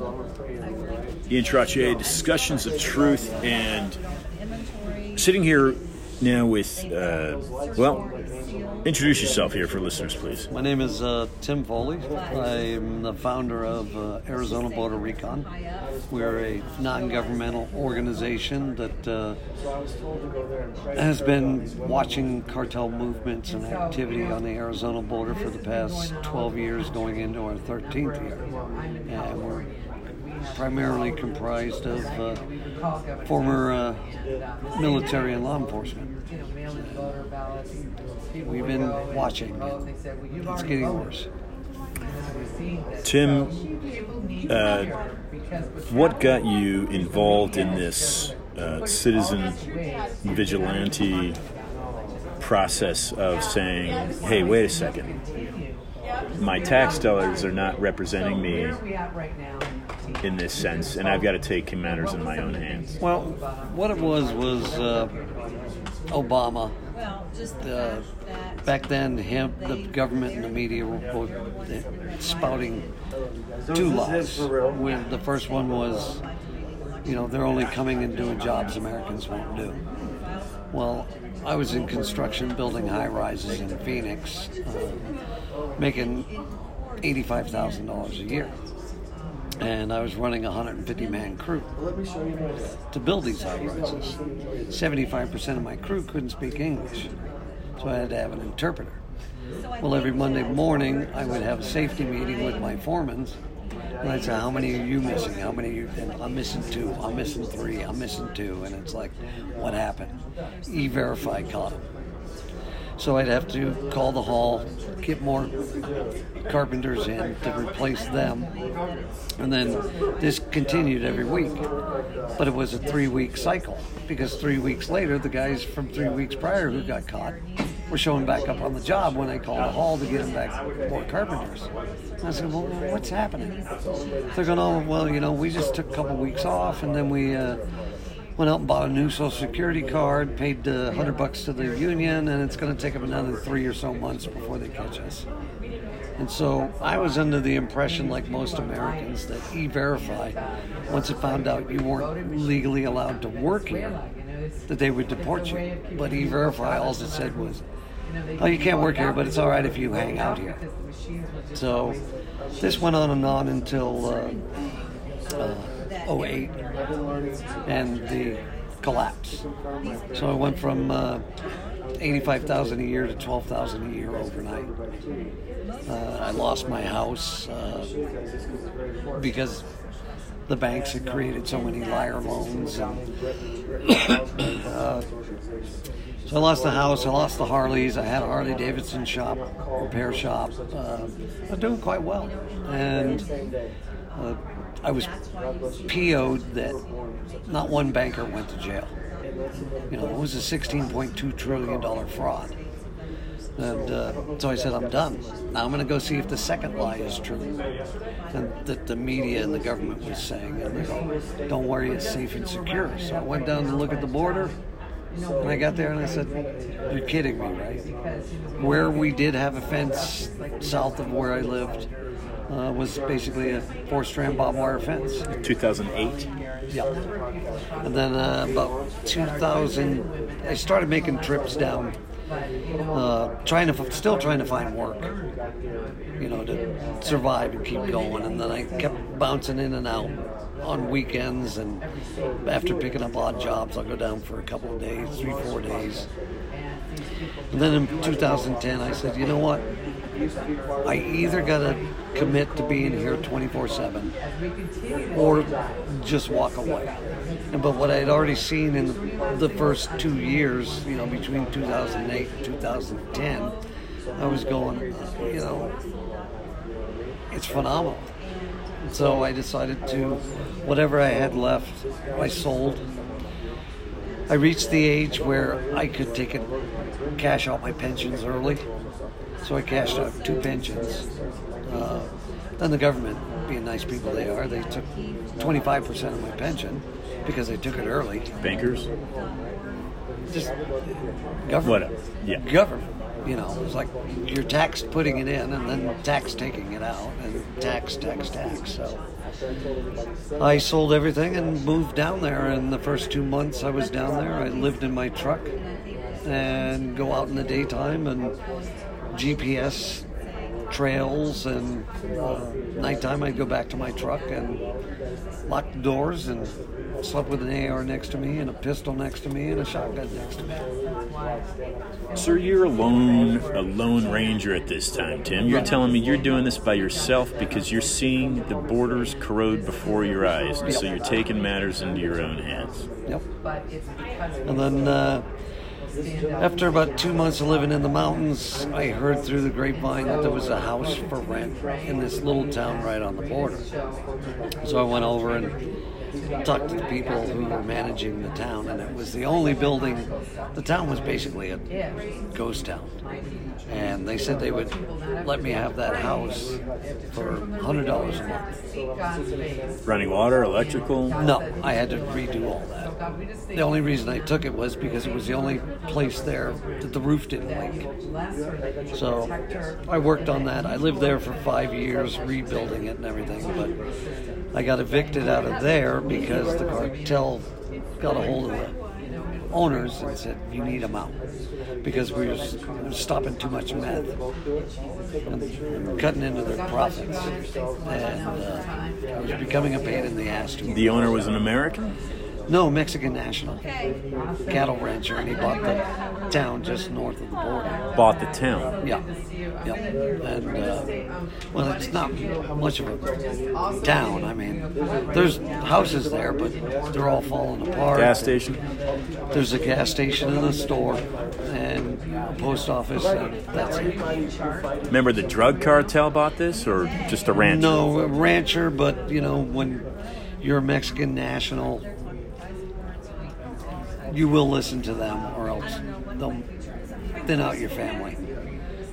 Ian Trottier, Discussions of Truth, and sitting here now with, uh, well, introduce yourself here for listeners, please. My name is uh, Tim Foley. I'm the founder of uh, Arizona Border Recon. We're a non governmental organization that uh, has been watching cartel movements and activity on the Arizona border for the past 12 years, going into our 13th year. And we're primarily comprised of uh, former uh, military and law enforcement. We've been watching. It's getting worse. Tim, uh, what got you involved in this uh, citizen vigilante process of saying, hey, wait a second, my tax dollars are not representing me in this sense, and I've got to take matters in my own hands? Well, what it was was uh, Obama. Uh, back then, him, the government, and the media were both spouting two lies. When the first one was, you know, they're only coming and doing jobs Americans won't do. Well, I was in construction, building high rises in Phoenix, uh, making eighty-five thousand dollars a year and I was running a 150 man crew to build these high rises. 75% of my crew couldn't speak English, so I had to have an interpreter. Well, every Monday morning, I would have a safety meeting with my foremen, and I'd say, How many are you missing? How many are you? And I'm missing two, I'm missing three, I'm missing two. And it's like, What happened? E verify caught them. So I'd have to call the hall, get more carpenters in to replace them. And then this continued every week. But it was a three week cycle because three weeks later, the guys from three weeks prior who got caught were showing back up on the job when I called the hall to get them back more carpenters. And I said, Well, what's happening? They're going, Oh, well, you know, we just took a couple weeks off and then we. Uh, went out and bought a new Social Security card, paid uh, hundred bucks to the union, and it's going to take them another three or so months before they catch us. And so I was under the impression, like most Americans, that E-Verify, once it found out you weren't legally allowed to work here, that they would deport you. But E-Verify, all it said was, "Oh, you can't work here, but it's all right if you hang out here." So this went on and on until. Uh, uh, 08 and the collapse. So I went from uh, 85,000 a year to 12,000 a year overnight. Uh, I lost my house uh, because the banks had created so many liar loans. And, uh, so I lost the house, I lost the Harleys, I had a Harley Davidson shop, repair shop. Uh, I was doing quite well. And uh, I was PO'd that not one banker went to jail. You know, it was a $16.2 trillion fraud. And uh, so I said, I'm done. Now I'm going to go see if the second lie is true. And that the media and the government was saying. And they go, don't worry, it's safe and secure. So I went down to look at the border. And I got there and I said, You're kidding me, right? Where we did have a fence south of where I lived, uh, was basically a four strand barbed wire fence. 2008? Yeah. And then uh, about 2000, I started making trips down, uh, trying to, still trying to find work, you know, to survive and keep going. And then I kept bouncing in and out on weekends. And after picking up odd jobs, I'll go down for a couple of days, three, four days. And then in 2010, I said, you know what? I either got to commit to being here 24 7 or just walk away. But what I had already seen in the first two years, you know, between 2008 and 2010, I was going, you know, it's phenomenal. So I decided to, whatever I had left, I sold. I reached the age where I could take it, cash out my pensions early. So I cashed out two pensions. Uh, then the government, being nice people they are, they took 25% of my pension because they took it early. Bankers? Just government. Whatever. Yeah. Government. You know, it's like you're taxed putting it in and then tax taking it out and tax, tax, tax. So I sold everything and moved down there. And the first two months I was down there, I lived in my truck and go out in the daytime and GPS trails and uh, nighttime I'd go back to my truck and lock the doors and slept with an AR next to me and a pistol next to me and a shotgun next to me. Sir, you're a lone, a lone ranger at this time, Tim. You're telling me you're doing this by yourself because you're seeing the borders corrode before your eyes, and yep. so you're taking matters into your own hands. Yep. And then uh, after about two months of living in the mountains, I heard through the grapevine that there was a house for rent in this little town right on the border. So I went over and talked to the people who were managing the town, and it was the only building. The town was basically a ghost town and they said they would let me have that house for hundred dollars a month. Running water, electrical? No, I had to redo all that. The only reason I took it was because it was the only place there that the roof didn't leak. So I worked on that. I lived there for five years, rebuilding it and everything, but I got evicted out of there because the cartel got a hold of the owners and said, "You need them out." because we were stopping too much meth and cutting into their profits. And uh, it was becoming a pain in the ass to. The owner was an American? No, Mexican national. Cattle rancher, and he bought the town just north of the border. Bought the town? Yeah. Yeah. And, uh, well, it's not much of a town. I mean, there's houses there, but they're all falling apart. Gas station? There's a gas station and a store and a post office, and that's it. Remember the drug cartel bought this, or just a rancher? No, a rancher, but, you know, when you're a Mexican national, you will listen to them or else they'll thin out your family.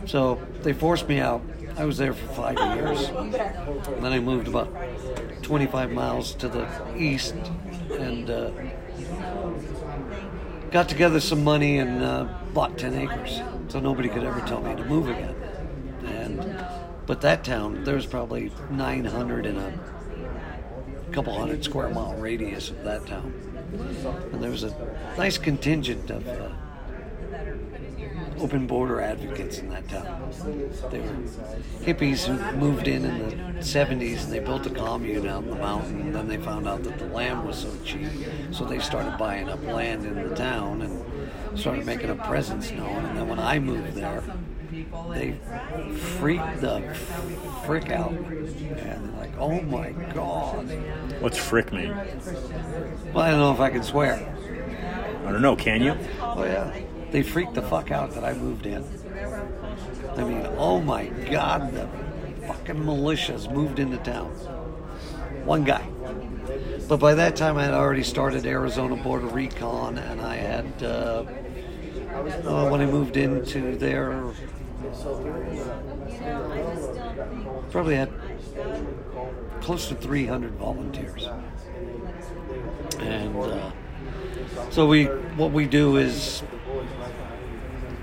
So they forced me out. I was there for five years. And then I moved about 25 miles to the east and uh, got together some money and uh, bought 10 acres. So nobody could ever tell me to move again. And but that town, there's probably 900 in a couple hundred square mile radius of that town. And there was a nice contingent of uh, open border advocates in that town. They were hippies who moved in in the 70s and they built a commune out in the mountain. And then they found out that the land was so cheap. So they started buying up land in the town and started making a presence known. And then when I moved there, they freaked the frick out. And like, oh my God. What's frick mean? Well, I don't know if I can swear. I don't know, can you? Oh, yeah. They freaked the fuck out that I moved in. I mean, oh my God, the fucking militias moved into town. One guy. But by that time, I had already started Arizona Border Recon, and I had, uh, uh, when I moved into there, probably had close to 300 volunteers. And uh, so we, what we do is,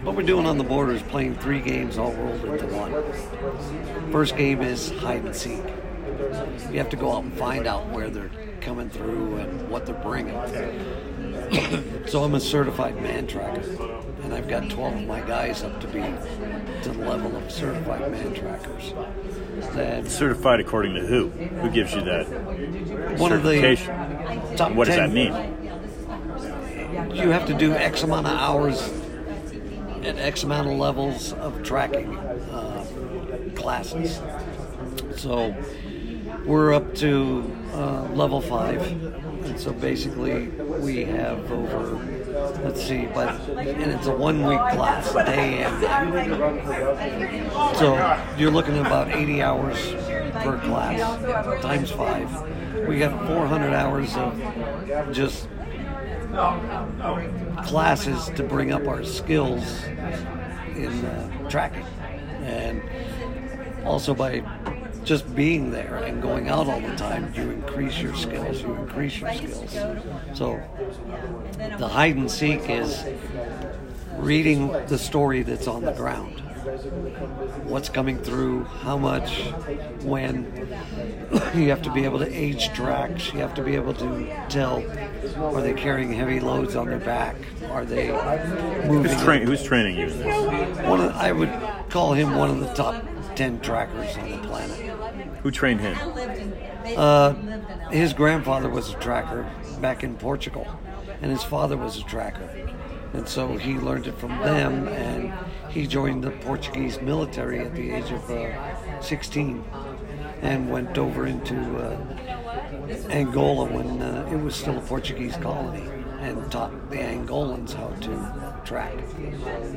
what we're doing on the border is playing three games all rolled into one. First game is hide and seek. You have to go out and find out where they're coming through and what they're bringing. so I'm a certified man tracker, and I've got 12 of my guys up to be to the level of certified man trackers. That certified according to who? Who gives you that one certification? Of the top what does that mean? You have to do X amount of hours at X amount of levels of tracking uh, classes. So we're up to uh, level five, and so basically we have over let's see, but and it's a one week class, day and night. So you're looking at about 80 hours per class times five. We got 400 hours of just classes to bring up our skills in uh, tracking, and also by just being there and going out all the time, you increase your skills. You increase your skills. So the hide and seek is reading the story that's on the ground. What's coming through, how much, when. you have to be able to age tracks. You have to be able to tell are they carrying heavy loads on their back? Are they moving? Who's, tra- who's training you in this? One of, I would call him one of the top 10 trackers on the planet. Who trained him? Uh, his grandfather was a tracker back in Portugal, and his father was a tracker. And so he learned it from them, and he joined the Portuguese military at the age of uh, 16 and went over into uh, Angola when uh, it was still a Portuguese colony and taught the Angolans how to track.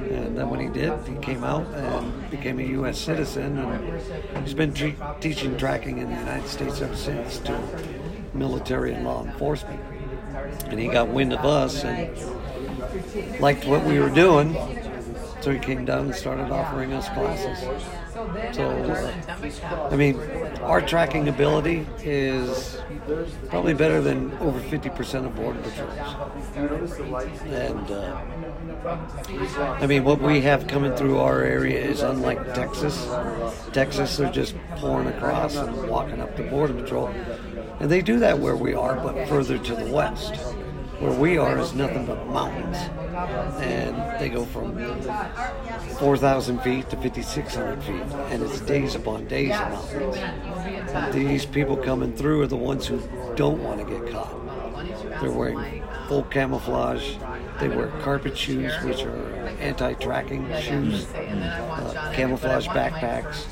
And then when he did, he came out and became a U.S. citizen, and he's been tre- teaching tracking in the United States ever since to military and law enforcement. And he got wind of us and liked what we were doing, so he came down and started offering us classes. So, uh, I mean, our tracking ability is probably better than over 50% of border patrols. And, uh, I mean, what we have coming through our area is unlike Texas. Texas, they're just pouring across and walking up the border patrol. And they do that where we are, but further to the west. Where we are is nothing but mountains. And they go from 4,000 feet to 5,600 feet. And it's days upon days of mountains. And these people coming through are the ones who don't want to get caught. They're wearing full camouflage. They wear carpet shoes, which are anti-tracking shoes, uh, camouflage backpacks,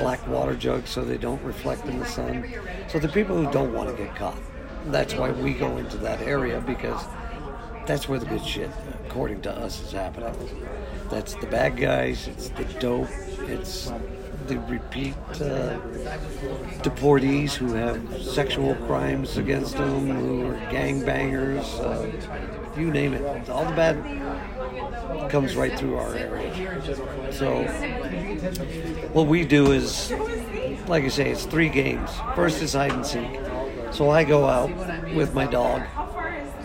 black water jugs so they don't reflect in the sun. So the people who don't want to get caught. That's why we go into that area because that's where the good shit, according to us, is happening. That's the bad guys. It's the dope. It's the repeat uh, deportees who have sexual crimes against them, who are gangbangers. Uh, you name it. All the bad comes right through our area. So what we do is, like I say, it's three games. First is hide and seek. So I go out with my dog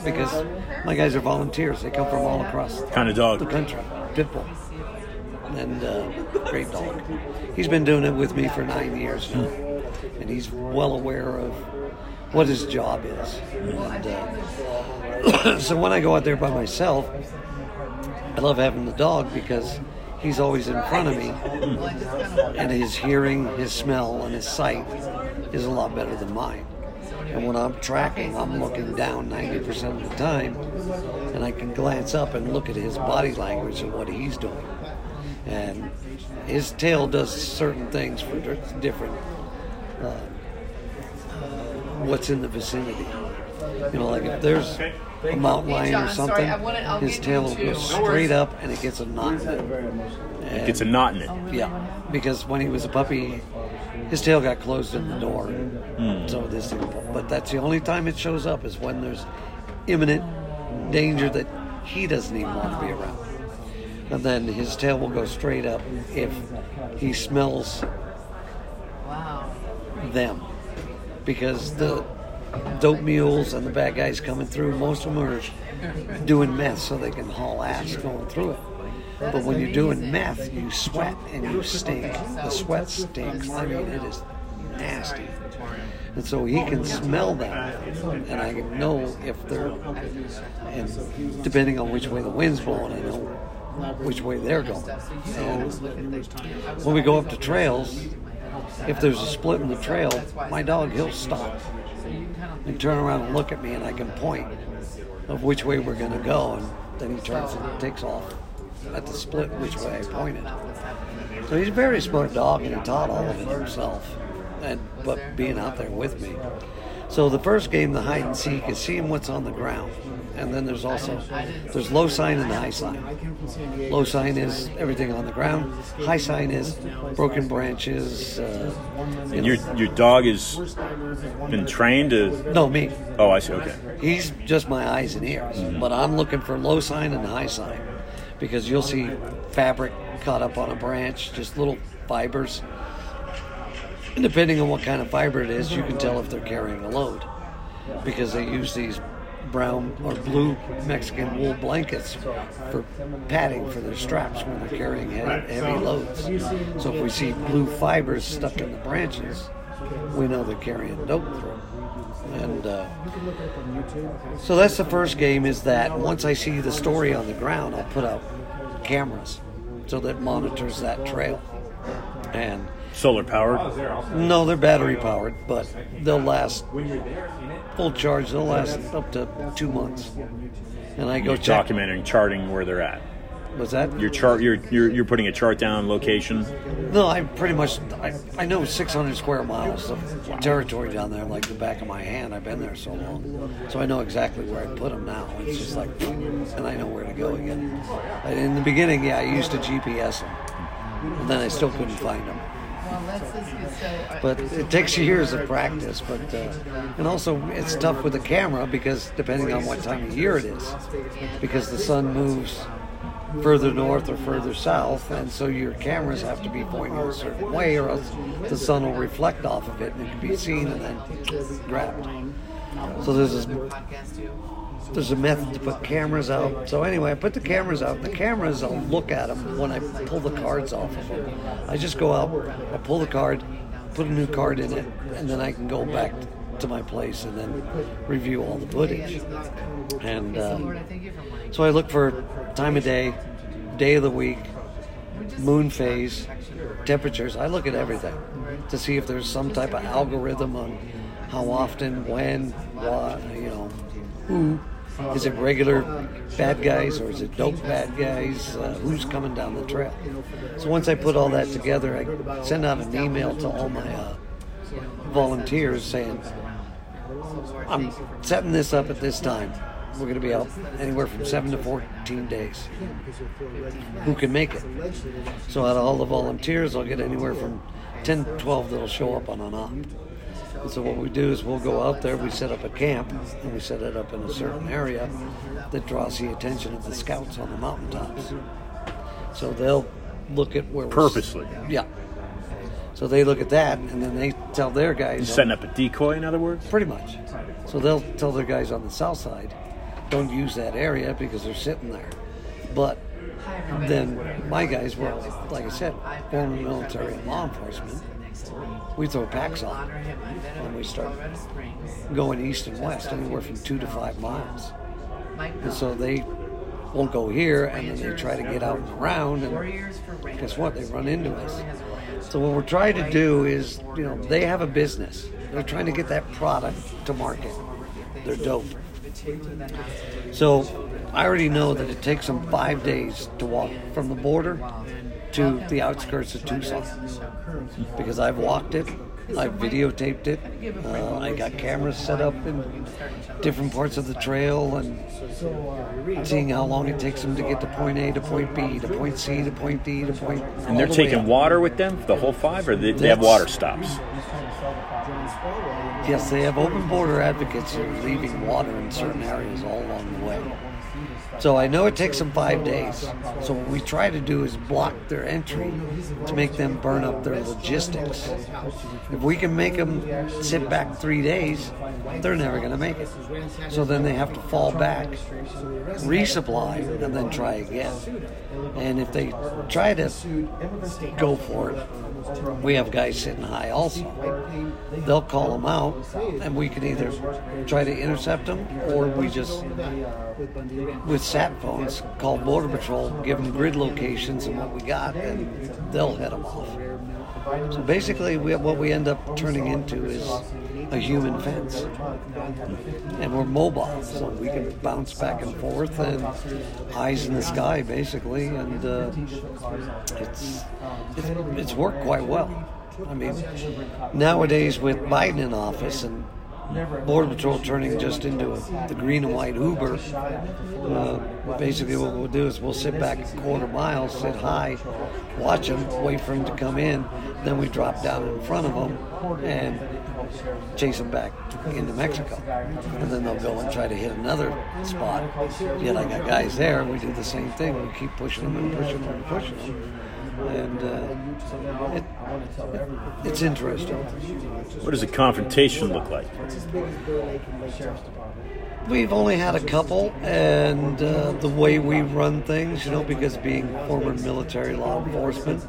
because my guys are volunteers. They come from all across kind of dog? the country. Pitbull. And uh, great dog. He's been doing it with me for nine years now. And he's well aware of what his job is. And, uh, so when I go out there by myself, I love having the dog because he's always in front of me. And his hearing, his smell, and his sight is a lot better than mine. And when I'm tracking, I'm looking down 90% of the time, and I can glance up and look at his body language and what he's doing. And his tail does certain things for different uh, what's in the vicinity. You know, like if there's a mountain lion or something, his tail will go straight up and it gets a knot in it. It gets a knot in it. Yeah, because when he was a puppy, his tail got closed in the door. Hmm. So this but that's the only time it shows up is when there's imminent danger that he doesn't even want to be around. And then his tail will go straight up if he smells them. Because the dope mules and the bad guys coming through, most of them are doing meth so they can haul ass going through it. But when you're doing meth, you sweat and you stink. The sweat stinks. I mean, it is nasty. And so he can smell that, and I can know if they're, and depending on which way the wind's blowing, I know which way they're going. And when we go up to trails, if there's a split in the trail, my dog, he'll stop and turn around and look at me, and I can point of which way we're going to go, and then he turns and takes off at the split which way I pointed. So he's a very smart dog, and he taught all of it himself, and but being out there with me. So the first game, the hide and seek, is seeing what's on the ground, and then there's also there's low sign and high sign. Low sign is everything on the ground. High sign is broken branches. Uh, And your your dog has been trained to. no me. Oh, I see. Okay. He's just my eyes and ears, but I'm looking for low sign and high sign because you'll see fabric caught up on a branch, just little fibers. And depending on what kind of fiber it is, you can tell if they're carrying a load because they use these brown or blue Mexican wool blankets for padding for their straps when they're carrying heavy loads. So if we see blue fibers stuck in the branches, we know they're carrying dope through. And uh, so that's the first game. Is that once I see the story on the ground, I'll put up cameras so that monitors that trail. And solar powered? No, they're battery powered, but they'll last full charge. They'll last up to two months. And I go You're check. documenting, charting where they're at. Was that? Your chart. You're, you're you're putting a chart down location. No, I pretty much I, I know 600 square miles of territory down there like the back of my hand. I've been there so long, so I know exactly where I put them now. It's just like, and I know where to go again. In the beginning, yeah, I used to GPS them, and then I still couldn't find them. But it takes years of practice. But uh, and also it's tough with the camera because depending on what time of year it is, because the sun moves further north or further south, and so your cameras have to be pointing a certain way, or else the sun will reflect off of it and it can be seen and then grabbed. So there's this, there's a method to put cameras out. So anyway, I put the cameras out. The cameras, I'll look at them when I pull the cards off of them. I just go out, I pull the card, put a new card in it, and then I can go back to my place and then review all the footage. And um, so I look for time of day, day of the week, moon phase, temperatures. I look at everything to see if there's some type of algorithm on how often, when, what, you know, who. Is it regular bad guys or is it dope bad guys? Uh, who's coming down the trail? So once I put all that together, I send out an email to all my uh, volunteers saying, I'm setting this up at this time. We're going to be out anywhere from 7 to 14 days. Who can make it? So, out of all the volunteers, I'll get anywhere from 10 to 12 that'll show up on an op. And so, what we do is we'll go out there, we set up a camp, and we set it up in a certain area that draws the attention of the scouts on the mountaintops. So, they'll look at where Purposely. Yeah. So they look at that, and then they tell their guys. Setting up a decoy, in other words? Pretty much. So they'll tell their guys on the south side, don't use that area because they're sitting there. But then my guys were, like I said, former military and law enforcement. We throw packs on and we start going east and west, anywhere from two to five miles. And so they won't go here, and then they try to get out and around, and guess what? They run into us. So what we're trying to do is, you know, they have a business. They're trying to get that product to market. They're dope. So I already know that it takes them five days to walk from the border to the outskirts of Tucson because I've walked it, I've videotaped it, uh, I got cameras set up in different parts of the trail and seeing how long it takes them to get to point A to point B to point C to point D to point. And they're the taking water with them, the whole five, or they, they have water stops? Yes, they have open border advocates are leaving water in certain areas all along the way. So I know it takes them five days. So what we try to do is block their entry to make them burn up their logistics. If we can make them sit back three days, they're never going to make it. So then they have to fall back, resupply, and then try again. And if they try to go for it, we have guys sitting high also. They'll call them out, and we can either try to intercept them or we just, with sat phones, call Border Patrol, give them grid locations and what we got, and they'll head them off. So basically, we, what we end up turning into is a human fence. And we're mobile, so we can bounce back and forth and eyes in the sky, basically. And uh, it's, it's, it's worked quite well. I mean, nowadays with Biden in office and Border Patrol turning just into a, the green and white Uber. Uh, basically, what we'll do is we'll sit back a quarter mile, sit high, watch them, wait for them to come in, then we drop down in front of them and chase them back into Mexico. And then they'll go and try to hit another spot. Yet I got guys there, we do the same thing. We keep pushing them and pushing them and pushing them and uh, it, it, it's interesting. What does a confrontation look like? We've only had a couple, and uh, the way we run things, you know, because being former military law enforcement,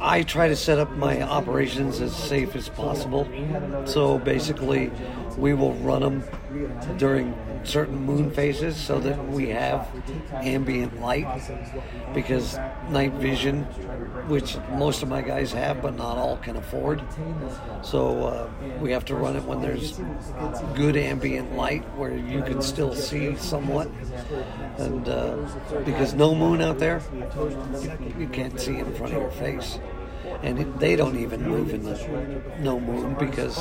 I try to set up my operations as safe as possible. So basically, we will run them during certain moon phases so that we have ambient light. Because night vision which most of my guys have but not all can afford. So uh, we have to run it when there's good ambient light where you can still see somewhat. And uh, because no moon out there you, you can't see in front of your face and it, they don't even move in the no moon because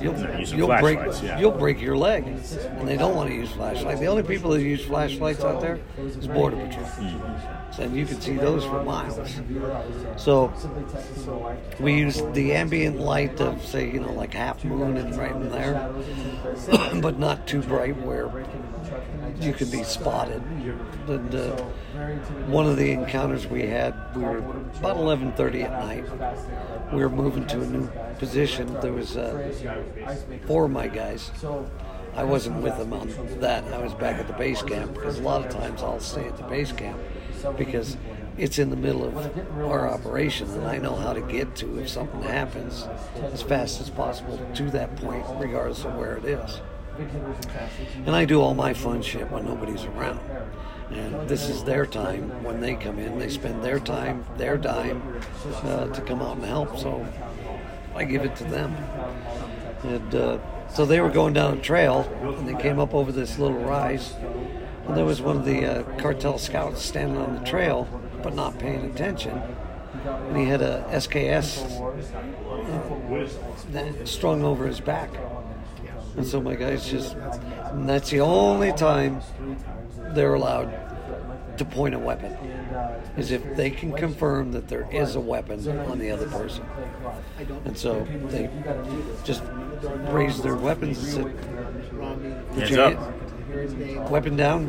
you'll, you'll break yeah. you'll break your leg, and they don't want to use flashlights. The only people that use flashlights out there is border patrol, mm-hmm. and you can see those for miles. So we use the ambient light of say you know like half moon and right in there, but not too bright where you can be spotted. And uh, one of the encounters we had, we were about 11:30 at night. We were moving to a new position. There was uh, four of my guys. I wasn't with them on that. I was back at the base camp because a lot of times I'll stay at the base camp because it's in the middle of our operation and I know how to get to if something happens as fast as possible to that point, regardless of where it is. And I do all my fun shit when nobody's around. And this is their time when they come in. They spend their time, their dime, uh, to come out and help. So I give it to them. And uh, so they were going down a trail, and they came up over this little rise. And there was one of the uh, cartel scouts standing on the trail, but not paying attention. And he had a SKS strung over his back. And so my guys just, and that's the only time they're allowed to point a weapon, is if they can confirm that there is a weapon on the other person. And so they just raise their weapons and said, Hands up. Weapon down,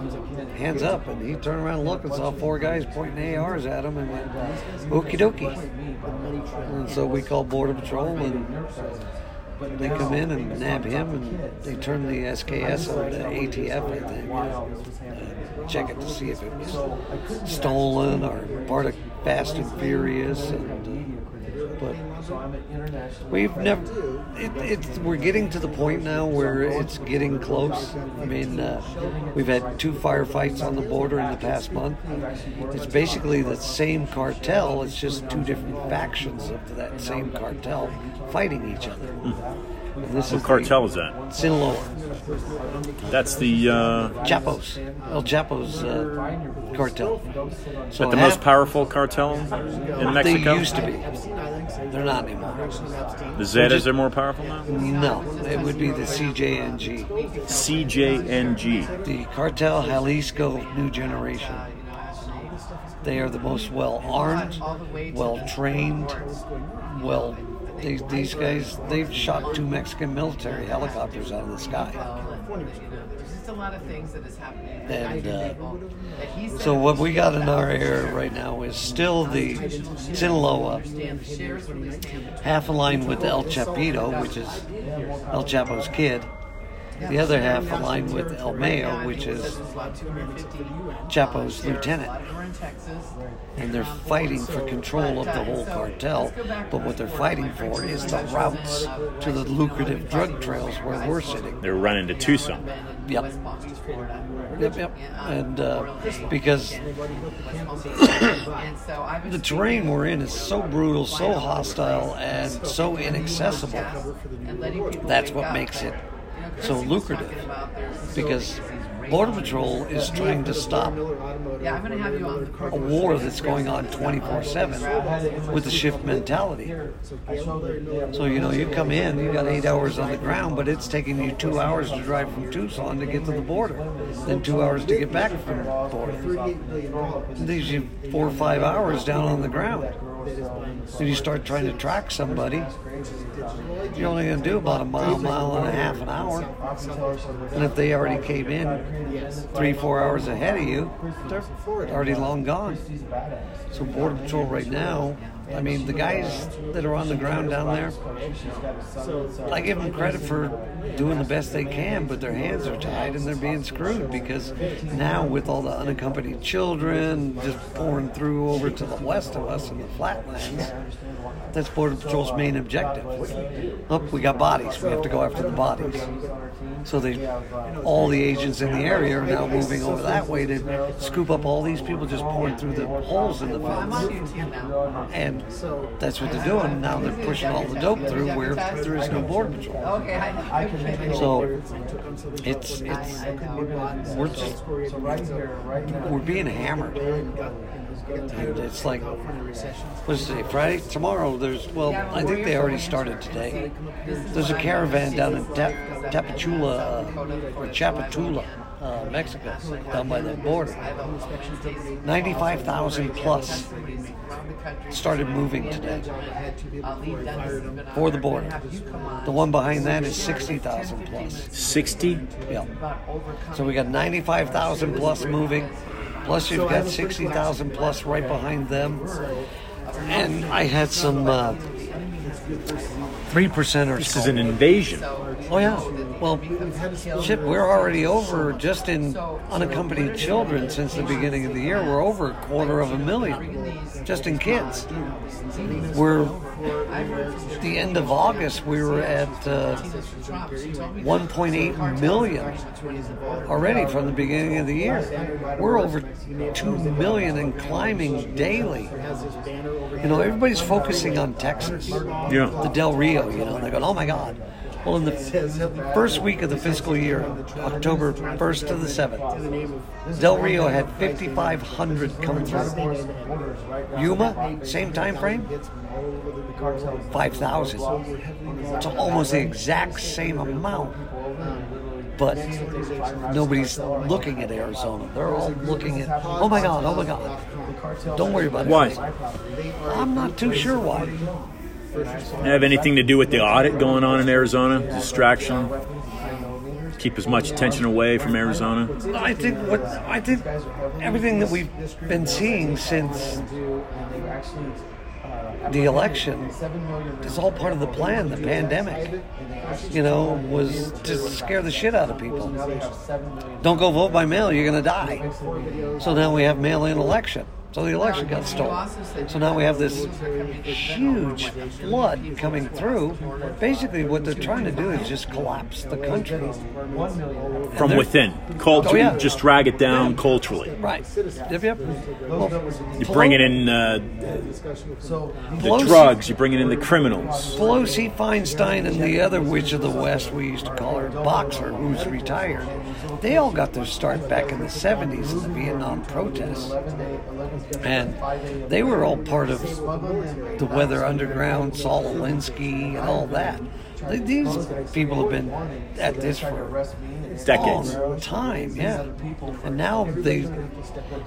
hands up. And he turned around and looked and saw four guys pointing ARs at him and went, okie dokie. And so we called Border Patrol and they come in and nab him, and they turn the SKS over to ATF, I think, uh, check it to see if it was stolen or part of Fast and Furious. And, uh, but we've never. It, it's we're getting to the point now where it's getting close. I mean, uh, we've had two firefights on the border in the past month. It's basically the same cartel. It's just two different factions of that same cartel fighting each other. And this what is cartel is that? Sinaloa. That's the uh... Chapos, El Chapo's uh, cartel. So that the most powerful cartel in Mexico. They used to be. They're not anymore. The Zetas are more powerful now. No, it would be the CJNG. CJNG. The Cartel Jalisco New Generation. They are the most well armed, well trained, well these, these guys, they've shot two Mexican military helicopters out of the sky. And uh, so what we got in our air right now is still the Sinaloa, half aligned with El Chapito, which is El Chapo's kid. The other half aligned with El Mayo, which is Chapo's lieutenant. And they're fighting for control of the whole cartel, but what they're fighting for is the routes to the lucrative drug trails where we're sitting. They're running to Tucson. Yep. Yep, yep. And uh, because the terrain we're in is so brutal, so hostile, and so inaccessible, that's what makes it so lucrative because Border Patrol is trying to stop a war that's going on 24 7 with the shift mentality. So, you know, you come in, you got eight hours on the ground, but it's taking you two hours to drive from Tucson to get to the border, then two hours to get back from the border. It leaves you four or five hours down on the ground. Then you start trying to track somebody you're only going to do about a mile, mile and a half an hour. And if they already came in three, four hours ahead of you, they're already long gone. So Border Patrol right now, I mean, the guys that are on the ground down there, I give them credit for doing the best they can, but their hands are tied and they're being screwed because now with all the unaccompanied children just pouring through over to the west of us in the flatlands, that's Border Patrol's main objective. Oh, we got bodies. We have to go after the bodies. So they, all the agents in the area are now moving over that way to scoop up all these people just pouring through the holes in the fence. And that's what they're doing. Now they're pushing all the dope through where there is no border patrol. So it's it's we're just we're being hammered. And it's like, what's today? Friday? Tomorrow, there's, well, I think they already started today. There's a caravan down in Tapachula, uh, or Chapatula, uh, Mexico, down by the border. 95,000 plus started moving today for the border. The one behind that is 60,000 plus. 60? Yeah. So we got 95,000 plus moving. Plus, you've got 60,000 plus right behind them. And I had some uh, 3% or This is an invasion. Oh, yeah. Well, shit, we're already over just in unaccompanied children since the beginning of the year. We're over a quarter of a million just in kids. We're the end of August, we were at uh, 1.8 million already from the beginning of the year. We're over 2 million and climbing daily. You know, everybody's focusing on Texas. Yeah. The Del Rio, you know, and they go, oh my God. Well, in the first week of the fiscal year, October 1st to the 7th, Del Rio had 5,500 come through. Yuma, same time frame, 5,000. It's almost the exact same amount. But nobody's looking at Arizona. They're all looking at, oh my God, oh my God. Don't worry about it. Why? I'm not too sure why. Have anything to do with the audit going on in Arizona? Distraction? Keep as much attention away from Arizona? I think what I think everything that we've been seeing since the election is all part of the plan. The pandemic, you know, was to scare the shit out of people. Don't go vote by mail; you're going to die. So now we have mail-in election. So the election got stolen. So now we have this huge flood coming through. Basically, what they're trying to do is just collapse the country from within. Culture, oh, yeah. just drag it down yeah. culturally. Right. Yep, yep. Well, you're bringing in uh, the drugs. You're bringing in the criminals. Pelosi, Feinstein, and the other witch of the West, we used to call her, Boxer, who's retired. They all got their start back in the 70s in the Vietnam protests. And they were all part of the Weather Underground, Saul Alinsky, and all that. These people have been at this for decades. Time yeah. And now they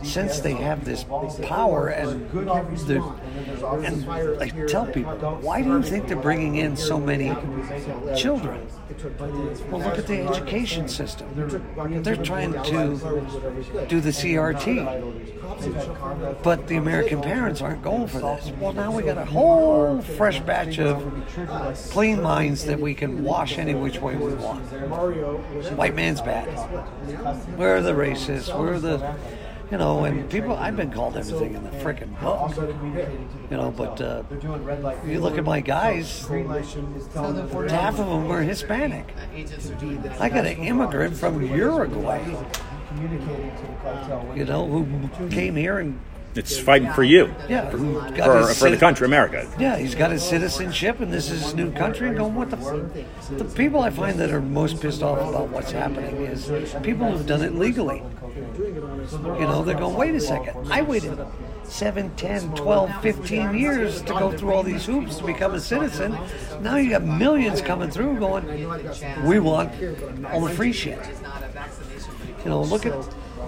since they have this power and the and i tell people why do you think they're bringing in so many children? Well look at the education system. They're trying to do the crt but the American parents aren't going for this. Well, now we got a whole fresh batch of clean minds that we can wash any which way we want. White man's bad. We're the racists. Where are the, you know, and people. I've been called everything in the freaking book. You know, but uh, you look at my guys. Half of them are Hispanic. I got an immigrant from Uruguay. You know, who came here and it's fighting for you. Yeah, for, for the country, America. Yeah, he's got his citizenship, and this is his new country. And going, what the? F-? The people I find that are most pissed off about what's happening is people who've done it legally. You know, they're going, wait a second, I waited 7, 10, 12, 15 years to go through all these hoops to become a citizen. Now you got millions coming through going, we want all the free shit. You know, look at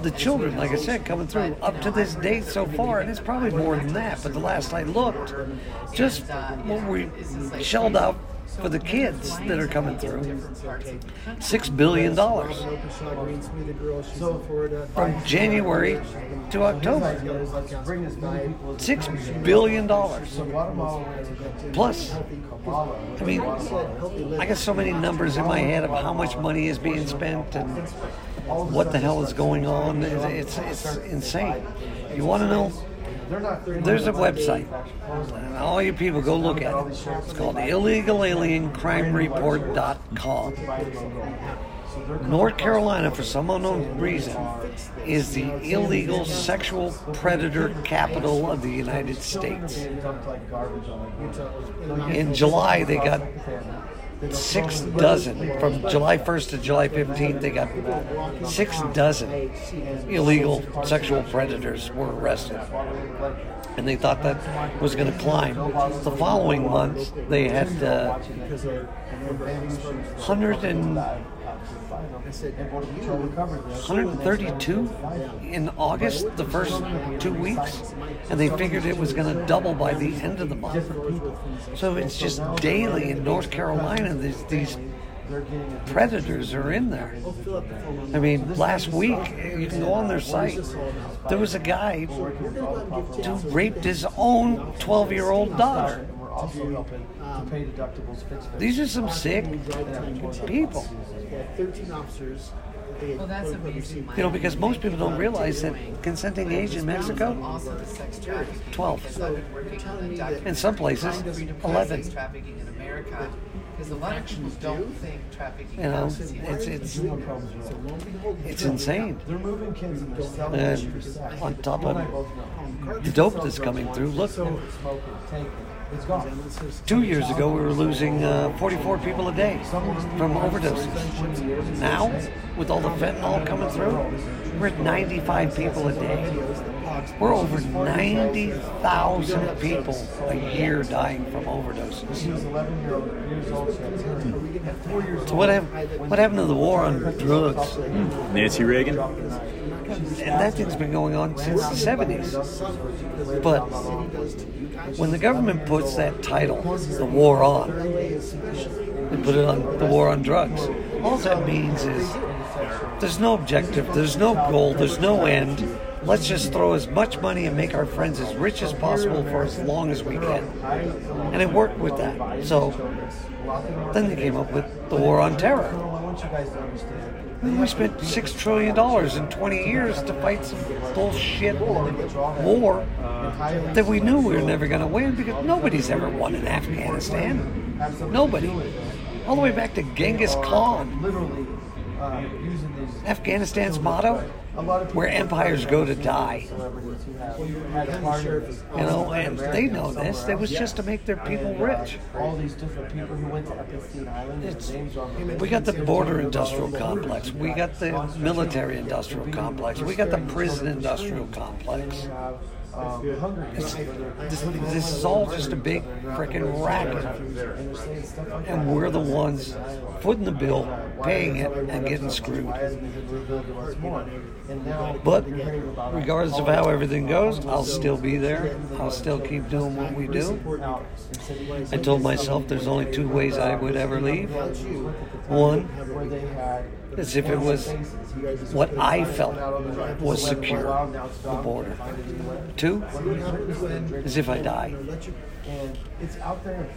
the children, like I said, coming through up to this date so far, and it's probably more than that. But the last I looked, just what we shelled out for the kids that are coming through. Six billion dollars from January to October. Six billion dollars. Plus, I mean, I got so many numbers in my head of how much money is being spent and what the hell is going on. It's, it's, it's insane. You want to know? There's a website. And all you people go look at it. It's called illegalaliencrimereport.com. North Carolina, for some unknown reason, is the illegal sexual predator capital of the United States. In July, they got six dozen. From July 1st to July 15th, they got six dozen illegal sexual predators were arrested. And they thought that was going to climb. The following month, they had uh, 100 and 132 in August, the first two weeks, and they figured it was going to double by the end of the month. So it's just daily in North Carolina. These, these predators are in there. I mean, last week you can go on their site. There was a guy who raped his own 12-year-old daughter. These are some sick people. 13 officers. Well, that's amazing. You know, because most people don't realize that consenting age in Mexico, 12. In some places, 11. Because a lot of people don't think trafficking. You know, it's it's it's insane. And on top of the dope that's coming through, look. Two years ago, we were losing uh, 44 people a day from overdoses. Now, with all the fentanyl coming through, we're at 95 people a day. We're over 90,000 people a year dying from overdoses. So what happened? What happened to the war on drugs? Nancy Reagan. And that thing's been going on since the 70s. But when the government puts that title, the war on, they put it on the war on drugs. All that means is there's no objective, there's no goal, there's no end. Let's just throw as much money and make our friends as rich as possible for as long as we can. And it worked with that. So then they came up with the war on terror. We spent six trillion dollars in 20 years to fight some bullshit war that we knew we were never going to win because nobody's ever won in Afghanistan. Nobody. All the way back to Genghis Khan. Afghanistan's motto: "Where empires go to die." You know, and they know this. It was just to make their people rich. All these different people who went to Epstein Island. we got the border industrial complex. We got the military industrial complex. We got the prison industrial complex. Um, this, this, is all just a big freaking racket. And we're the ones footing the bill, paying it, and getting screwed. But regardless of how everything goes, I'll still be there. I'll still keep doing what we do. I told myself there's only two ways I would ever leave. One, as if it was what I felt was secure, the border. Two, as if I die.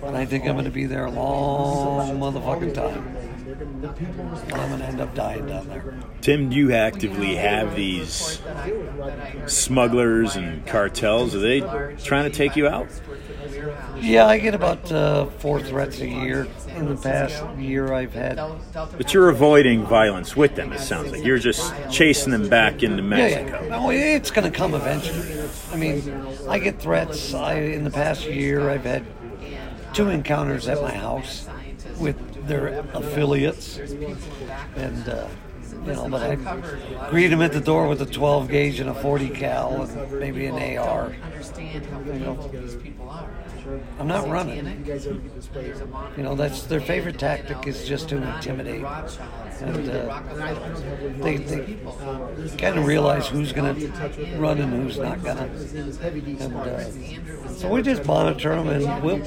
And I think I'm going to be there a long motherfucking time. I'm going to end up dying down there. Tim, do you actively have these smugglers and cartels? Are they trying to take you out? Yeah, I get about uh, four threats a year. In the past year, I've had. But you're avoiding violence with them. It sounds like you're just chasing them back into Mexico. Yeah, yeah. Oh, it's going to come eventually. I mean, I get threats. I in the past year, I've had two encounters at my house with their affiliates, and. Uh, you know, but I greet them at the door with a 12 gauge and a 40 cal and maybe an AR. You know, I'm not running. You know, that's their favorite tactic is just to intimidate. and uh, they, they kind of realize who's going to run and who's not going to. And uh, so we just monitor them, and we'll,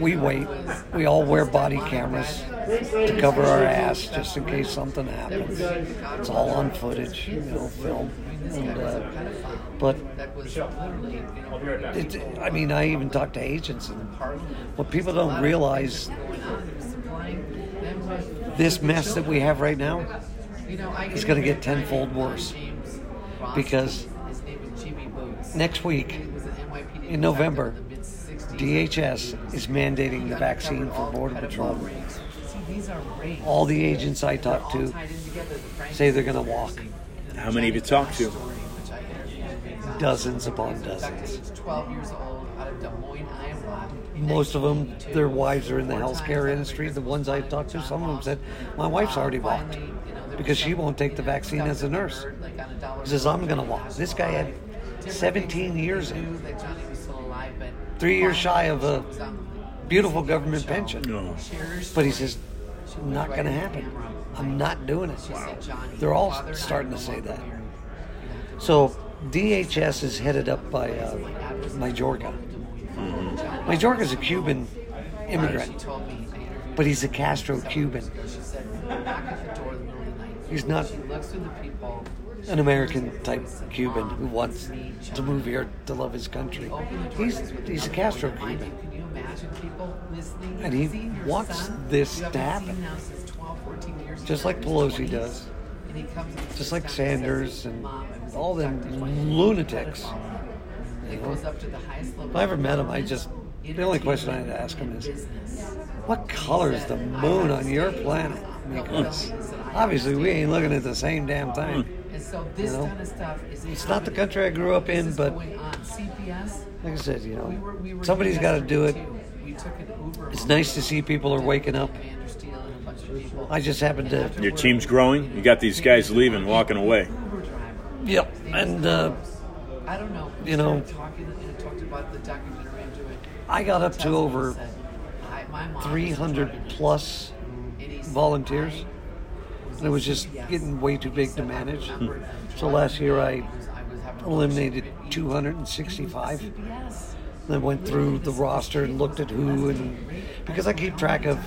we wait. We all wear body cameras to cover our ass just in case something happens. It's all on footage, you know, film. And, uh, but it, I mean, I even talk to agents, and what people don't realize this mess that we have right now is going to get tenfold worse because next week in November, DHS is mandating the vaccine for Border Patrol. All the agents I talk to say they're going to walk. How many have you talked to? Dozens upon dozens. 12 years old out of Des Moines, Iowa. Most of them, their wives are in the healthcare industry. The ones I've talked to, some of them said, My wife's already walked because she won't take the vaccine as a nurse. He says, I'm going to walk. This guy had 17 years in, three years shy of a beautiful government pension. No. But he says, not going to happen. I'm not doing it. They're all starting to say that. So DHS is headed up by uh, Mayorkas. Mayorkas a Cuban immigrant, but he's a Castro Cuban. He's not an American type Cuban who wants to move here to love his country. He's he's a Castro Cuban, and he wants this to happen, just like Pelosi does, just like Sanders and all them lunatics. You know? If I ever met him, I just the only question I had to ask him is, "What color is the moon on your planet?" Because obviously we ain't looking at the same damn thing. You know, it's not the country I grew up in, but like I said, you know, somebody's got to do it. It's nice to see people are waking up. I just happened to. Your team's growing. You got these guys leaving, walking away. Yep, and uh, I don't know. you know, I got up to over 300 plus volunteers. And it was just getting way too big to manage. So last year I eliminated 265. Then went through the roster and looked at who and because I keep track of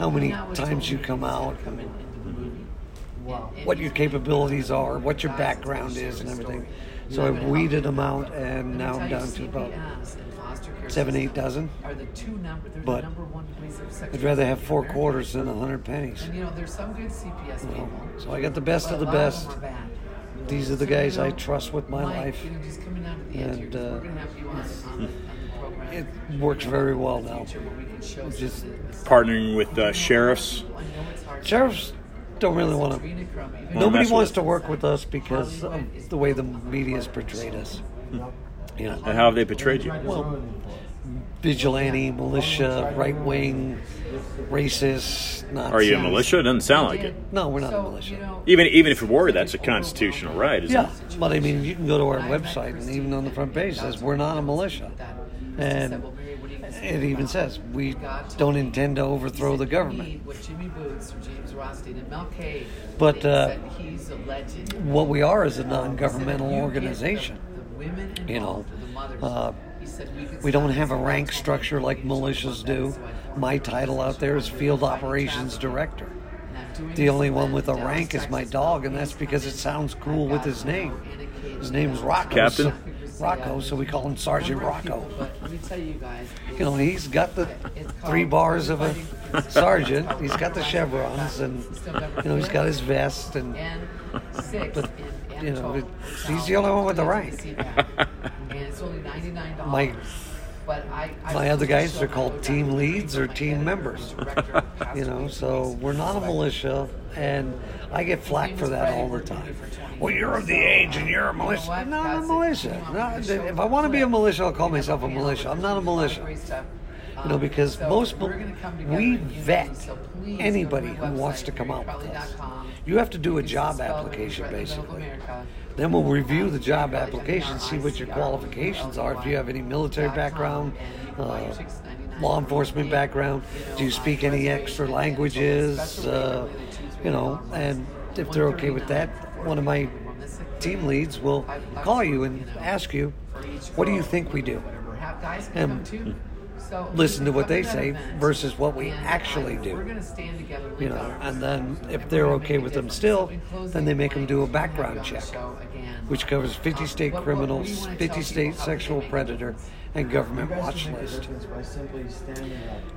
how many times you come out and what your capabilities are, what your background is, and everything. So I've weeded them out, and now I'm down to about seven, eight dozen. But I'd rather have four quarters than a hundred pennies. You know, there's some good CPS people. So I got the best of the but a lot best. them. These are the guys I trust with my Mike, life. you know, just coming down to the end And, uh, we're gonna have you on, on, the, on the program. It works very well now. Future where we can show Just some of this. Partnering with uh, sheriffs. I know it's hard. Sheriffs don't really want to. Trina Crumb, even Well, Nobody wants to work with us because of the way the media's portrayed us. You know, And how have they portrayed you? well, vigilante, militia, right wing, racist. Nazis. Are you a militia? It doesn't sound like it. No, we're not a militia. Even even if it were, that's a constitutional right, isn't Yeah, it? but I mean, you can go to our website, and even on the front page it says we're not a militia, and it even says we don't intend to overthrow the government. But, uh. What we are is a non-governmental organization. You know, uh, we, don't have a rank structure like militias do. My title out there is Field Operations Director. The only one with a rank is my dog, and that's because it sounds cool with his name. His name's Rocco. Captain? Rocco, so we call him Sergeant Rocco. But let me tell you guys, You know, he's got the three bars of a sergeant. He's got the chevrons, and you know, he's got his vest, and But, you know, he's the only one with the rank. and it's only ninety nine dollars. My- but I, I my other guys are called team leads or team members. director of past You know, so we're not a militia, and I get flack for that all the time. Well, you're of the age and you're a militia. No, I'm a militia. No, if I want to be a militia, I'll call myself a militia. I'm not a militia. You know, because most we vet anybody who wants to come out with us. You have to do a job application basically. Then we'll review the job application, see what your qualifications are. If you have any military background, uh, law enforcement background, do you speak any extra languages? Uh, you know, and if they're okay with that, one of my team leads will call you and ask you, what do you think we do? And listen to what they say versus what we actually do. You know, and then if they're okay with them still, then they make them do a background check, which covers 50 state criminals, 50 state sexual predator, and government watch list.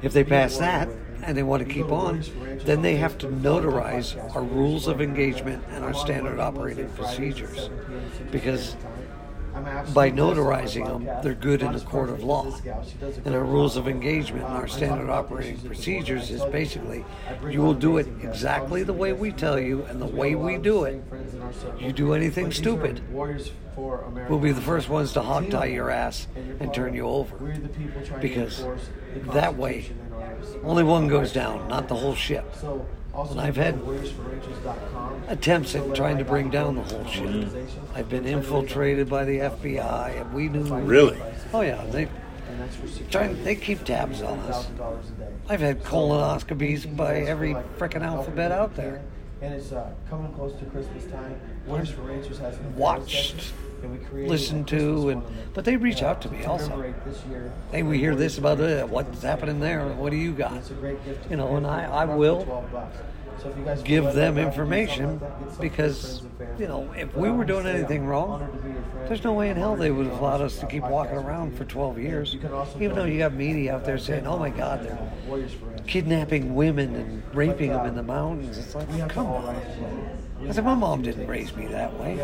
If they pass that and they want to keep on, then they have to notarize our rules of engagement and our standard operating procedures. Because by notarizing them, they're good in the court of law. And our rules of engagement and our standard operating procedures is basically you will do it exactly the way we tell you and the way we do it. You do anything stupid, we'll be the first ones to hog tie your ass and turn you over. Because that way, only one goes down, not the whole ship. And I've had attempts at trying to bring down the whole shit. Mm-hmm. I've been infiltrated by the FBI, and we knew. Really? Oh yeah, they trying. They keep tabs on us. I've had colonoscopies by every freaking alphabet out there. And it's uh, coming close to Christmas time. Warriors for Rangers has watched, listened to, and but they reach out to me also. Hey, we hear this about it. What's happening there? What do you got? You know, and I, I will give them information because you know if we were doing anything wrong, there's no way in hell they would have allowed us to keep walking around for 12 years. Even though you got media out there saying, "Oh my God, they're kidnapping women and raping them in the mountains," it's like, come on. I said, my mom didn't raise me that way.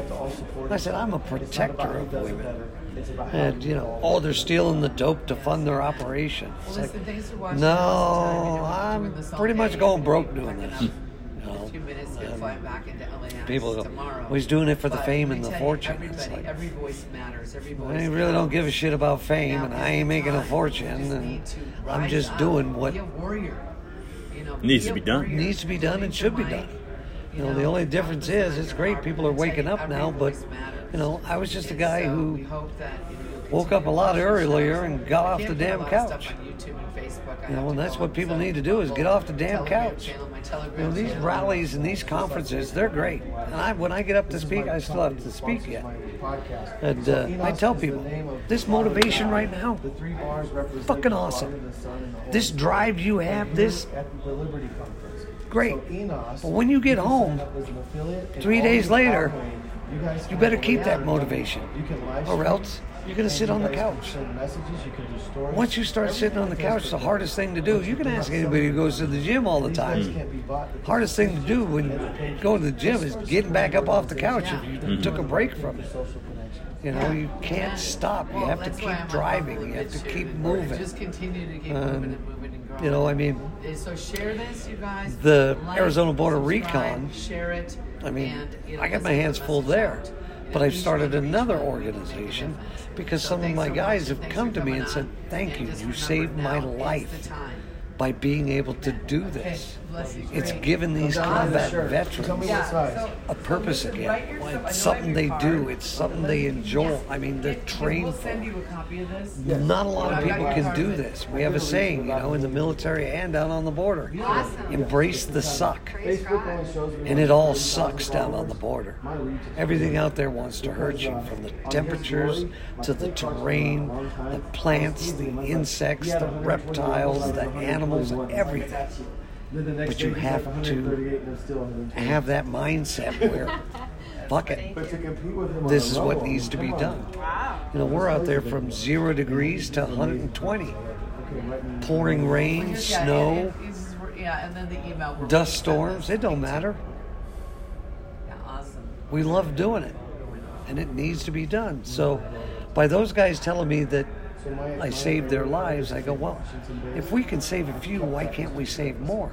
I said, I'm a protector of women. And, you know, oh, they're stealing the dope to fund their operation. Like, no, I'm pretty much going broke doing this. Two minutes to fly back into LAX people go, tomorrow. well, he's doing it for the fame and the fortune. Everybody, It's like, every voice matters. Every voice. I really don't give a shit about fame, Now and I ain't making a fortune, just and I'm just up, doing what be a warrior. You know, Needs be to be done. warrior. needs to be done and should be done. You know, the only difference is it's great people are waking up now, but you know, I was just a guy who woke up a lot earlier and got off the damn couch. You know, and that's what people need to do is get off the damn couch. You know, these rallies and these conferences, they're great. And I, when I get up to speak, I still have to speak yet. And uh, I tell people, this motivation right now, fucking awesome. This drive you have, this great. But when you get home, three days later, you better keep that motivation, or else you're going to sit on the couch. Once you start sitting on the couch, the hardest thing to do, you can ask anybody who goes to the gym all the time. Hardest thing to do when going to the gym is getting back up off the couch if you took a break from it. You know, you can't stop. You have to keep driving. You have to keep moving. Just continue to keep Um, moving and moving and growing. You know, I mean, So share this, you guys. The Like, Arizona Border Recon, Share it. I mean, and, you know, I got my hands full there. out. But I've started another organization because So some of my guys have come to me and said. Thank you. You saved my life by being able to do this. Bless. It's Great. given these combat veterans Yeah, so- a purpose so again. Well, It's something they do. It's something they enjoy. I mean, they're trained We'll for. send you a copy of this. Not a lot of people can do it. this. We have a saying, you know, in the military and down on the border embrace the suck. And it all sucks down on the border. Everything out there wants to hurt you from the temperatures to the terrain, the plants, the insects, the reptiles, the animals, everything. But you have to have that mindset where, fuck it, this is what needs to be done. You know, we're out there from zero degrees to 120, pouring rain, Yeah, snow, and it- it's- Yeah, and then the email. dust storms. It don't matter. Yeah, awesome. We love doing it, and it needs to be done. So, by those guys telling me that I saved their lives, I go, well, if we can save a few, why can't we save more?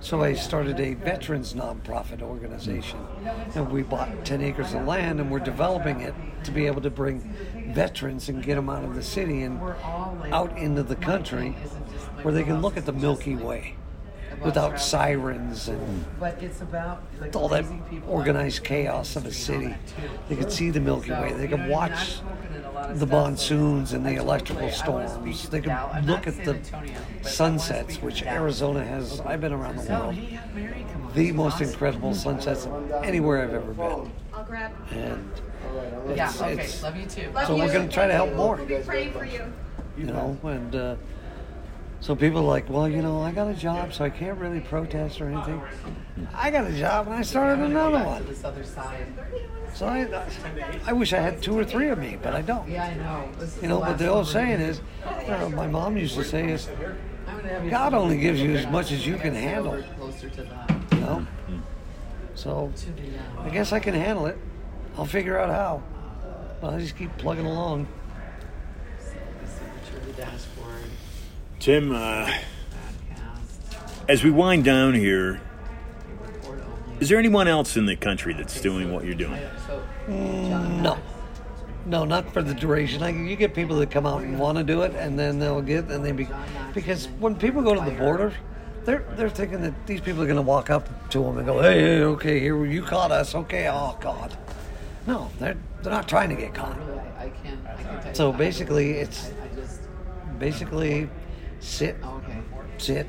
So I started a veterans nonprofit organization, and we bought 10 acres of land, and we're developing it to be able to bring veterans and get them out of the city and out into the country where they can look at the Milky Way without traveling. sirens and But it's about like all that organized chaos of a History and all city. They could see the Milky Way. They you could know what I mean? I've watch spoken at a lot of the stuff, monsoons and the electrical Clay, I wanna speak storms. They could look at the Antonio, but I wanna sunsets, which. Arizona has. I've been around the world. he had Mary come on. The most incredible sunsets anywhere I've ever been. I'll grab. And Yeah, it's, okay. it's Love you too. So we're gonna try to help more. We'll be praying for you. you know, and uh, so people are like, well, you know, I got a job, so I can't really protest or anything. I got a job, and I started another one. this other side. So I, I wish I had two or three of me, but I don't. Yeah, I know. You know, but the old saying is, you know, my mom used to say is, I'm gonna have you God only gives you as much as you can handle. over Closer to the, you know. So uh, I guess I can handle it. I'll figure out how. But I just keep plugging along. so let me see, Maturity dashboard, Tim, uh, as we wind down here, report only. is there anyone else in the country that's doing what you're doing? So, John No. No, not for the duration. Like you get people that come out and want to do it, and then they'll get and they be because when people go to the border, they're they're thinking that these people are going to walk up to them and go, "Hey, hey, okay, here you caught us, okay, oh God." No, they're they're not trying to get caught. Really, I, I can't. I can tell you So basically, it's I, I just. basically sit, oh, Okay. sit,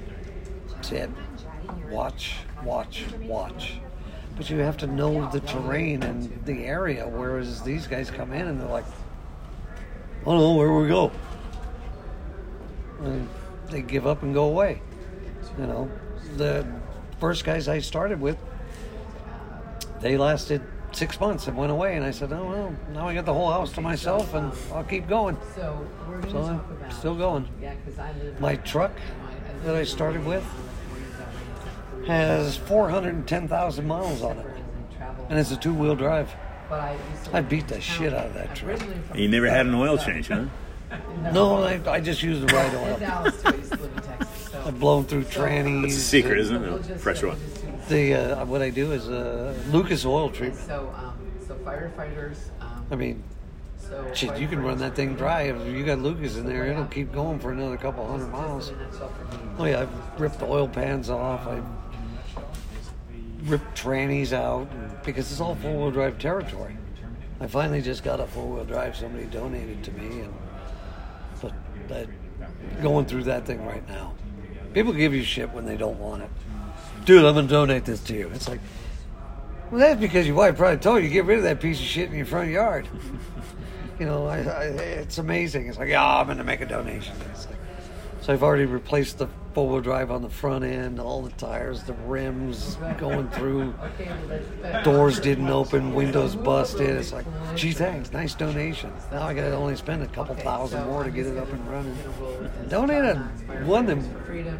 sit, watch, watch, watch. But you have to know the terrain and the area. Whereas these guys come in and they're like, "Oh no, where we go?" And they give up and go away. You know, the first guys I started with, they lasted six months and went away, and I said, "Oh well, now I got the whole house to myself, and um, I'll keep going." So we're gonna So talk I'm about. still going. Yeah, because I live. My truck that I started with has 410,000 miles on it, and it's a two-wheel drive. But I, I beat the shit out of that truck. originally You never had an oil change, huh? No, I, I just use the right In oil. Dallas too. I used to live in Texas. So. I've blown through It's a trannies. secret, isn't it? just- Fresh we'll just do- The uh, what I do is uh, Lucas oil treatment. So, um, so firefighters. Um, I mean, so shit, you can run that thing dry. If you got Lucas in there, it'll keep going for another couple hundred miles. In a nutshell for me. Oh yeah, I've ripped the oil pans off. I ripped trannies out because it's all four-wheel drive territory. I finally just got a four-wheel drive. Somebody donated to me, and but that going through that thing right now. People give you shit when they don't want it. Dude, I'm gonna donate this to you. It's like, well, that's because your wife probably told you to get rid of that piece of shit in your front yard. you know, I, I, it's amazing. It's like, yeah, I'm gonna make a donation. Like, so I've already replaced the four-wheel drive on the front end, all the tires, the rims going through. Doors didn't open, windows busted. It's like, gee, thanks, nice donation. Now I gotta only spend a couple thousand more to get it up and running. Donate a one them.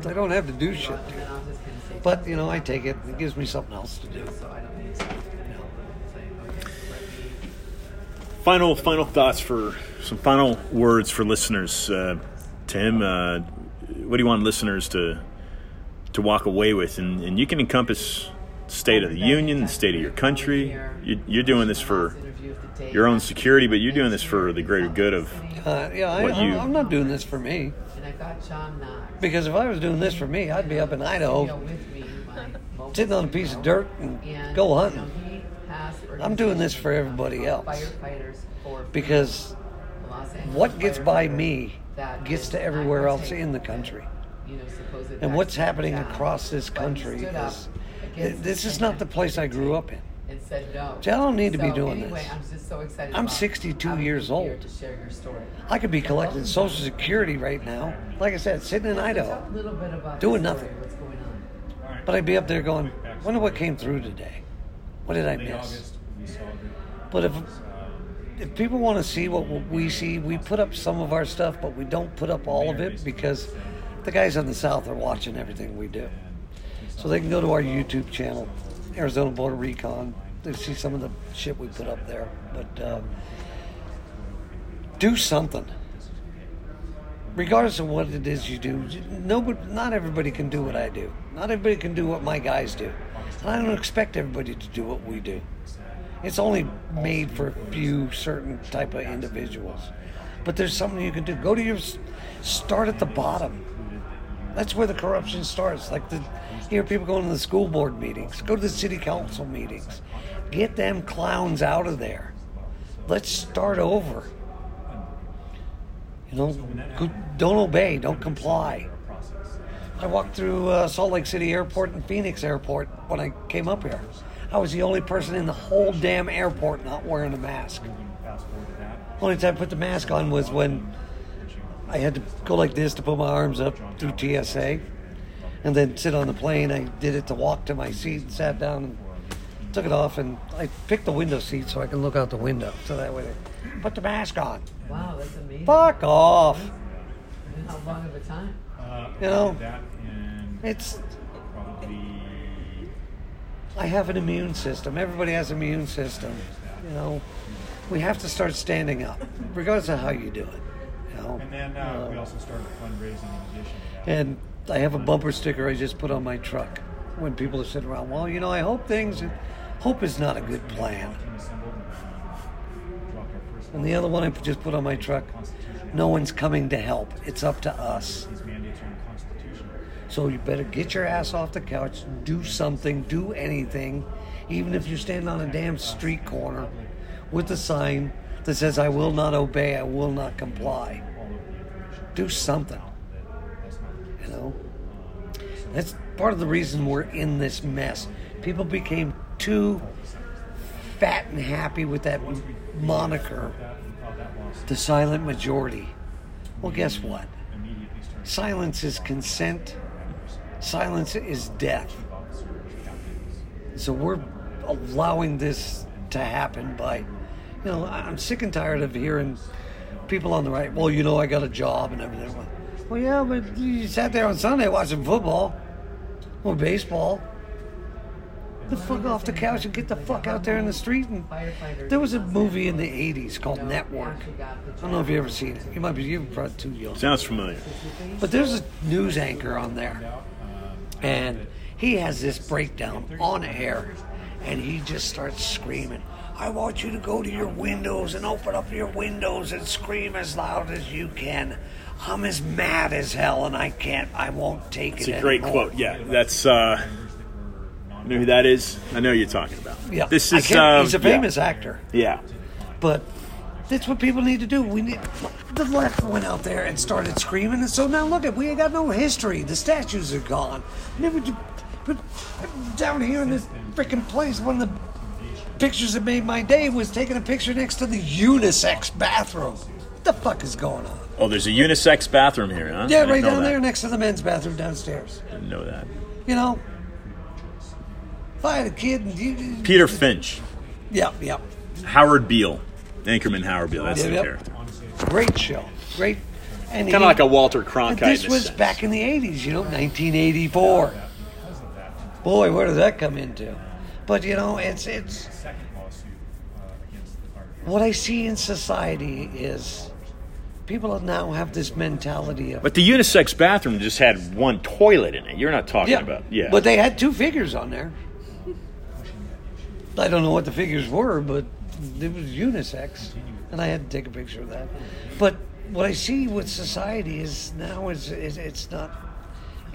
They don't have to do shit. But you know, I take it. It gives me something else to do. So I don't need to. You know, say, okay, let. Final, final thoughts for some final words for listeners. Uh, Tim, uh, what do you want listeners to to walk away with? And, and you can encompass state of the union, the state of your country. You, you're doing this for your own security, but you're doing this for the greater good of. Uh, yeah, I, What you- I'm not doing this for me. Got John Knox. Because if I was doing this for me, I'd be up in Idaho, with me, my mobile sitting on a piece of dirt and go hunting. I'm doing this for everybody else. Because the Los Angeles what gets by me that gets to everywhere else in the country. you know, And what's happening across this country is this is not the place I grew up in. And said no. See, I don't need to be doing anyway, this. I'm just so excited. I'm about 62 having years here old. To share your story. I could be collecting Social Security right now, like I said, sitting in Idaho. talk a little bit about Doing story, nothing. What's going on? But I'd be up there going, wonder what came through today. What did I miss? But if if people want to see what we see, we put up some of our stuff, but we don't put up all of it because the guys in the South are watching everything we do. So they can go to our YouTube channel, Arizona Border Recon. They see some of the shit we put up there. But uh, do something. Regardless of what it is you do, nobody, not everybody can do what I do. Not everybody can do what my guys do. And I don't expect everybody to do what we do. It's only made for a few certain type of individuals. But there's something you can do. Go to your start at the bottom That's where the corruption starts. Like the hear people going to the school board meetings, go to the city council meetings. Get them clowns out of there. Let's start over. You know, don't obey, don't comply. I walked through uh, Salt Lake City Airport and Phoenix Airport when I came up here. I was the only person in the whole damn airport not wearing a mask. Only time I put the mask on was when I had to go like this to put my arms up through TSA and then sit on the plane. I did it to walk to my seat and sat down and took it off. And I picked the window seat so I can look out the window. So that way, I put the mask on. Wow, that's amazing. Fuck off. And How long of a time? Uh, you know, it's. probably I have an immune system. Everybody has an immune system. You know, we have to start standing up, regardless of how you do it. And then uh, we also started fundraising in addition to that. and I have a bumper sticker I just put on my truck. When people are sitting around, well, you know, I hope things. Hope is not a good plan. And uh, dropped our first And the other one I just put on my truck. No one's coming to help. It's up to us. these mandates are unconstitutional. So you better get your ass off the couch, do something, do anything, even if you stand on a damn street corner with a sign that says, I will not obey, I will not comply. Do something. You know? That's part of the reason we're in this mess. People became too fat and happy with that moniker, the silent majority. Well, guess what? Silence is consent. Silence is death. So we're allowing this to happen by, you know, I'm sick and tired of hearing people on the right, well, you know, I got a job and everything. Well, yeah, but you sat there on Sunday watching football or baseball. The fuck off the couch and get the fuck out there in the street. And there was a movie in the '80s called Network. I don't know if you ever seen it. You might be you're probably too young. Sounds familiar. But there's a news anchor on there, and he has this breakdown on air, and he just starts screaming. I want you to go to your windows and open up your windows and scream as loud as you can. I'm as mad as hell, and I can't. I won't take It's it. It's a great anymore." quote. Yeah, that's. uh you know who that is? I know who you're talking about. Yeah, This is. uh, he's a famous actor. Yeah. But that's what people need to do. We need the left went out there and started screaming, and so now look at we ain't got no history. The statues are gone. Never, but down here in this freaking place, one of the pictures that made my day was taking a picture next to the unisex bathroom. What the fuck is going on? Oh, there's a unisex bathroom here, huh? Yeah, right down that. there next to the men's bathroom downstairs. I Didn't know that. You know, if I had a kid, and you, Peter Finch, Yep, yep. Howard Beale, Anchorman Howard Beale. That's Yep, the yep. character. great show, great. And Kind of like a Walter Cronkite. this was sense. back in the 80s, you know, 1984. Boy, where did that come into? But you know, it's it's Second lawsuit uh, against the fire. what I see in society is people now have this mentality of But the unisex bathroom just had one toilet in it. You're not talking about. Yeah. But they had two figures on there. I don't know what the figures were, but it was unisex, and I had to take a picture of that. But what I see with society is now is, is it's not.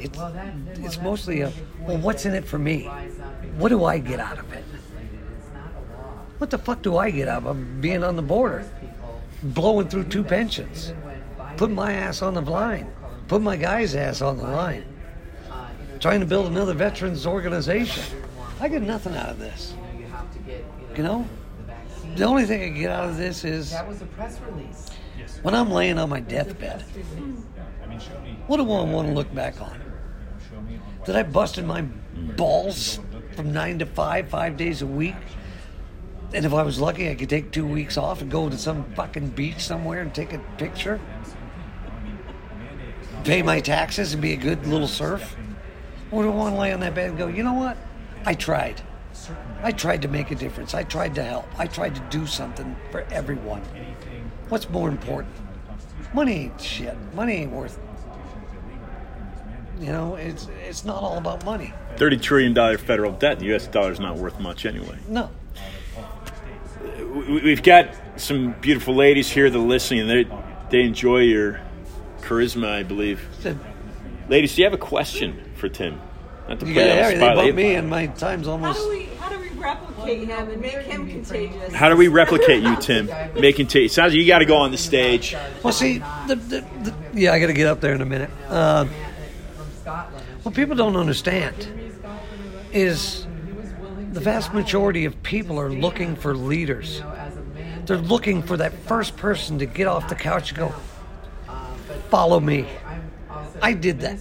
It's Well, that- well, it's mostly a well, what's in it for me? Rise up and What do I get out of it? It's not a law. What the fuck do I get out of being on the border, blowing through two pensions, even putting my ass on the line, putting my guy's ass on the line, uh, you know, trying to build another veterans organization? I get nothing out of this. you know, you have to get, You know, the only thing I get out of this is That was a press release. when I'm laying on my deathbed. I mean, show me. What do I want to look back on? Did I busted my balls from nine to five, five days a week? And if I was lucky, I could take two weeks off and go to some fucking beach somewhere and take a picture. Pay my taxes and be a good little serf. Or do I want to lay on that bed and go, you know what? I tried. I tried to make a difference. I tried to help. I tried to do something for everyone. What's more important? Money ain't shit. Money ain't worth. You know, it's it's not all about money. Thirty trillion dollar federal debt. The U.S. dollar's not worth much anyway. No. We- We've got some beautiful ladies here that are listening. They they enjoy your charisma, I believe. The- Ladies, do you have a question for Tim? Not to You put got you on the spot. but me, and my time's How almost. do we how do we replicate him and make him contagious? How do we replicate you, Tim? Making t- sounds like you got to go on the stage. Well, see, the, the, the, yeah, I got to get up there in a minute. Uh, From Scotland. What people don't understand is the vast majority of people are looking for leaders. They're looking for that first person to get off the couch and go, follow me. I did that.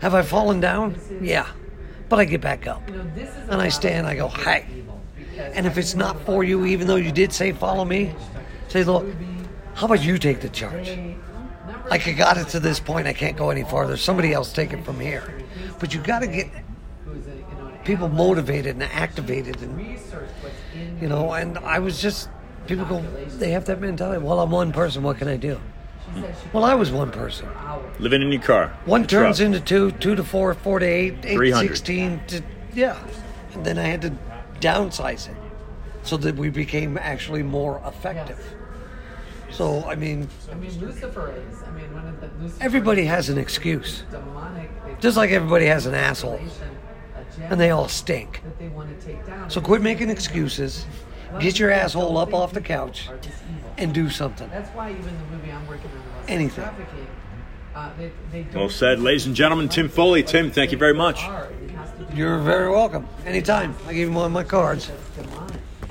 Have I fallen down? Yeah. But I get back up. And I stand, I go, hey. And if it's not for you, even though you did say follow me, say, look, how about you take the charge? Like I got it to this point, I can't go any farther. Somebody else take it from here. But you got to get who's a, you know, an people motivated and activated, and you know. And I was just people go, they have that mentality. Well, I'm one person. What can I do? Well, I was one person. Living in your car. One turns truck. into two, two to four, four to eight, eight to sixteen to yeah, and then I had to downsize it so that we became actually more effective. So I mean, I mean, Lucifer is. I mean, one of the Lucifer everybody has an excuse, demonic. Just like everybody has an asshole, and they all stink. that they want to take down. So quit making excuses. Get your asshole up off the couch and do something. That's why even the movie I'm working on was Anything. trafficking. Uh, they, they Well said, ladies and gentlemen. Tim Foley. Tim, thank you very much. hard. It has to be You're very welcome. Anytime. I give you one of my cards.